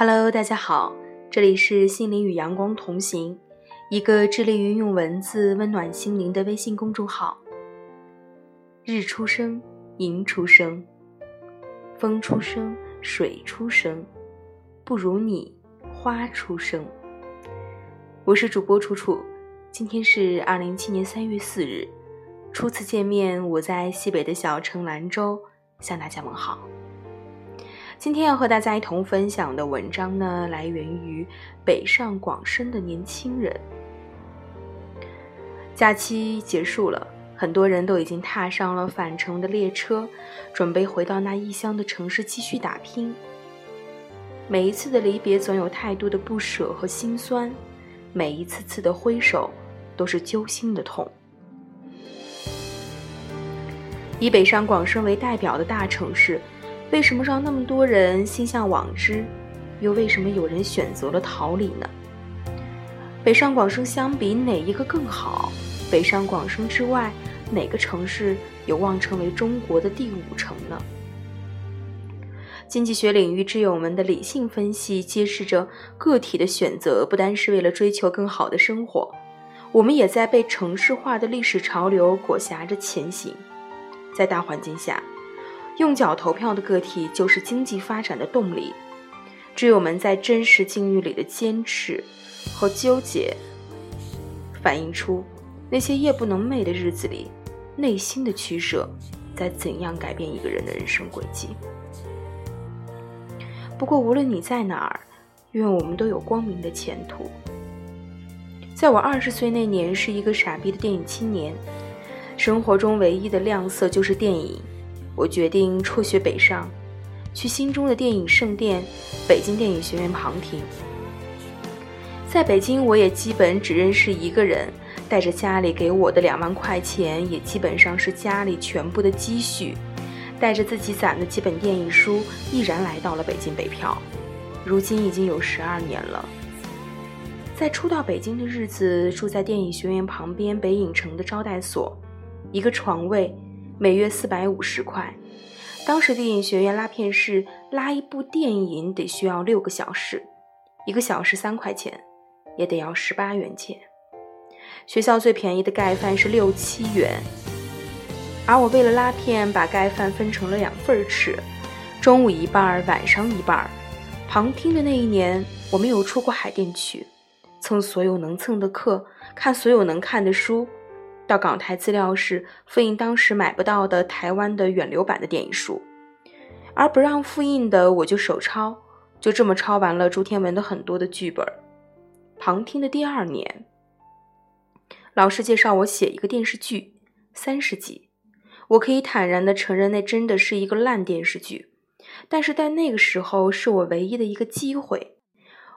Hello，大家好，这里是心灵与阳光同行，一个致力于用文字温暖心灵的微信公众号。日出生，银出生，风出生，水出生，不如你，花出生。我是主播楚楚，今天是二零一七年三月四日，初次见面，我在西北的小城兰州向大家问好。今天要和大家一同分享的文章呢，来源于北上广深的年轻人。假期结束了，很多人都已经踏上了返程的列车，准备回到那异乡的城市继续打拼。每一次的离别，总有太多的不舍和心酸；每一次次的挥手，都是揪心的痛。以北上广深为代表的大城市。为什么让那么多人心向往之？又为什么有人选择了逃离呢？北上广深相比哪一个更好？北上广深之外，哪个城市有望成为中国的第五城呢？经济学领域之友们的理性分析揭示着，个体的选择不单是为了追求更好的生活，我们也在被城市化的历史潮流裹挟着前行。在大环境下。用脚投票的个体就是经济发展的动力。只有我们在真实境遇里的坚持和纠结，反映出那些夜不能寐的日子里，内心的取舍在怎样改变一个人的人生轨迹。不过，无论你在哪儿，愿我们都有光明的前途。在我二十岁那年，是一个傻逼的电影青年，生活中唯一的亮色就是电影。我决定辍学北上，去心中的电影圣殿——北京电影学院旁听。在北京，我也基本只认识一个人，带着家里给我的两万块钱，也基本上是家里全部的积蓄，带着自己攒的几本电影书，毅然来到了北京北漂。如今已经有十二年了。在初到北京的日子，住在电影学院旁边北影城的招待所，一个床位。每月四百五十块，当时电影学院拉片是拉一部电影得需要六个小时，一个小时三块钱，也得要十八元钱。学校最便宜的盖饭是六七元，而我为了拉片，把盖饭分成了两份吃，中午一半，晚上一半。旁听的那一年，我没有出过海淀区，蹭所有能蹭的课，看所有能看的书。到港台资料室复印当时买不到的台湾的远流版的电影书，而不让复印的我就手抄，就这么抄完了朱天文的很多的剧本。旁听的第二年，老师介绍我写一个电视剧，三十集，我可以坦然的承认那真的是一个烂电视剧，但是在那个时候是我唯一的一个机会，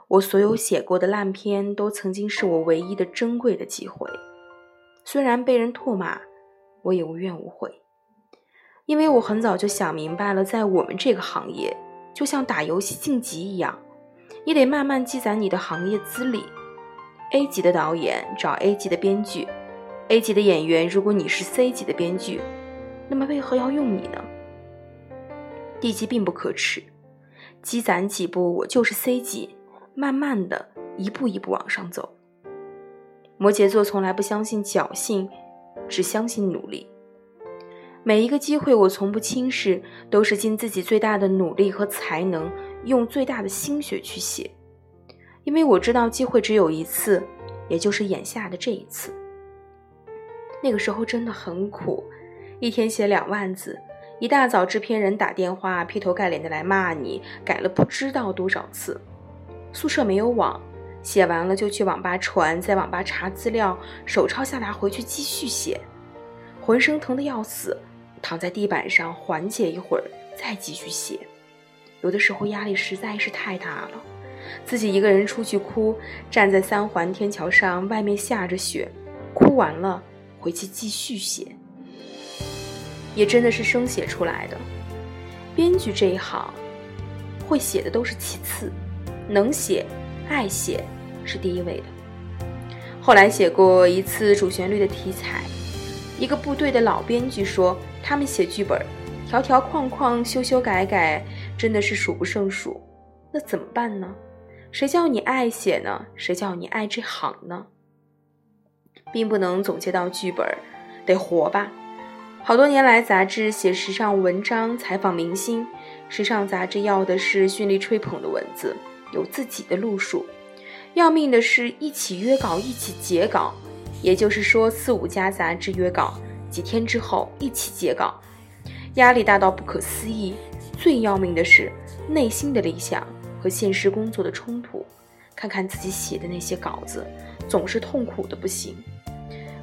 我所有写过的烂片都曾经是我唯一的珍贵的机会。虽然被人唾骂，我也无怨无悔，因为我很早就想明白了，在我们这个行业，就像打游戏晋级一样，你得慢慢积攒你的行业资历。A 级的导演找 A 级的编剧，A 级的演员，如果你是 C 级的编剧，那么为何要用你呢？D 级并不可耻，积攒几步，我就是 C 级，慢慢的一步一步往上走。摩羯座从来不相信侥幸，只相信努力。每一个机会，我从不轻视，都是尽自己最大的努力和才能，用最大的心血去写。因为我知道机会只有一次，也就是眼下的这一次。那个时候真的很苦，一天写两万字，一大早制片人打电话，劈头盖脸的来骂你，改了不知道多少次。宿舍没有网。写完了就去网吧传，在网吧查资料，手抄下来回去继续写，浑身疼得要死，躺在地板上缓解一会儿，再继续写。有的时候压力实在是太大了，自己一个人出去哭，站在三环天桥上，外面下着雪，哭完了回去继续写，也真的是生写出来的。编剧这一行，会写的都是其次，能写。爱写是第一位的。后来写过一次主旋律的题材，一个部队的老编剧说，他们写剧本，条条框框修修改改，真的是数不胜数。那怎么办呢？谁叫你爱写呢？谁叫你爱这行呢？并不能总结到剧本，得活吧。好多年来，杂志写时尚文章，采访明星，时尚杂志要的是绚丽吹捧的文字，有自己的路数。要命的是一起约稿，一起截稿，也就是说四五家杂志约稿，几天之后一起截稿，压力大到不可思议。最要命的是内心的理想和现实工作的冲突。看看自己写的那些稿子，总是痛苦的不行。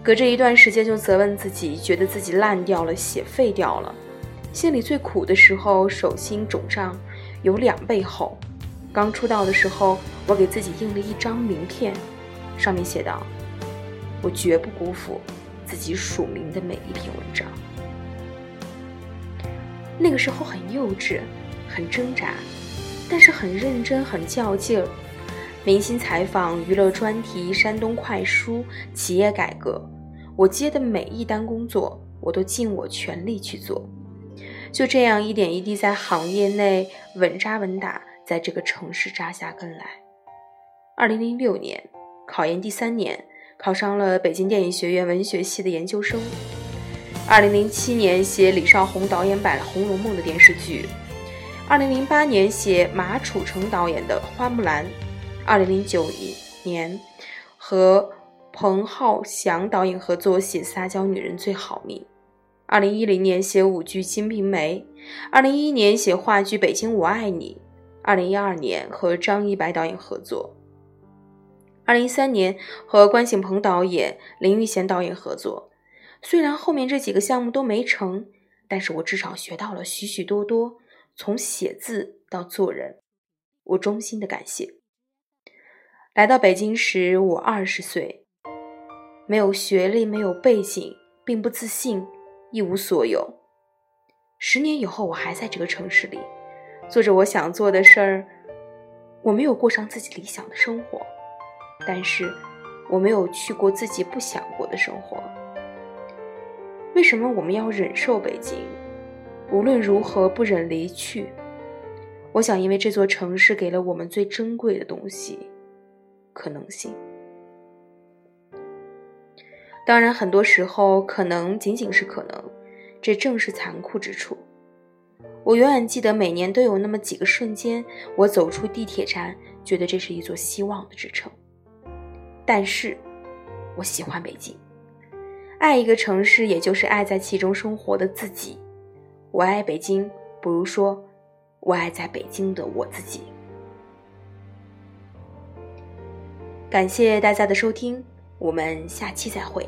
隔着一段时间就责问自己，觉得自己烂掉了，写废掉了。心里最苦的时候，手心肿胀有两倍厚。刚出道的时候，我给自己印了一张名片，上面写道：“我绝不辜负自己署名的每一篇文章。”那个时候很幼稚，很挣扎，但是很认真，很较劲儿。明星采访、娱乐专题、山东快书、企业改革，我接的每一单工作，我都尽我全力去做。就这样一点一滴在行业内稳扎稳打。在这个城市扎下根来。二零零六年，考研第三年，考上了北京电影学院文学系的研究生。二零零七年，写李少红导演版《红楼梦》的电视剧。二零零八年，写马楚成导演的《花木兰》。二零零九年，和彭浩翔导演合作写《撒娇女人最好命》。二零一零年，写舞剧《金瓶梅》。二零一一年，写话剧《北京我爱你》。二零一二年和张一白导演合作，二零一三年和关锦鹏导演、林育贤导演合作。虽然后面这几个项目都没成，但是我至少学到了许许多多，从写字到做人，我衷心的感谢。来到北京时，我二十岁，没有学历，没有背景，并不自信，一无所有。十年以后，我还在这个城市里。做着我想做的事儿，我没有过上自己理想的生活，但是我没有去过自己不想过的生活。为什么我们要忍受北京？无论如何不忍离去。我想，因为这座城市给了我们最珍贵的东西——可能性。当然，很多时候可能仅仅是可能，这正是残酷之处。我永远记得，每年都有那么几个瞬间，我走出地铁站，觉得这是一座希望的支撑。但是，我喜欢北京，爱一个城市，也就是爱在其中生活的自己。我爱北京，不如说，我爱在北京的我自己。感谢大家的收听，我们下期再会。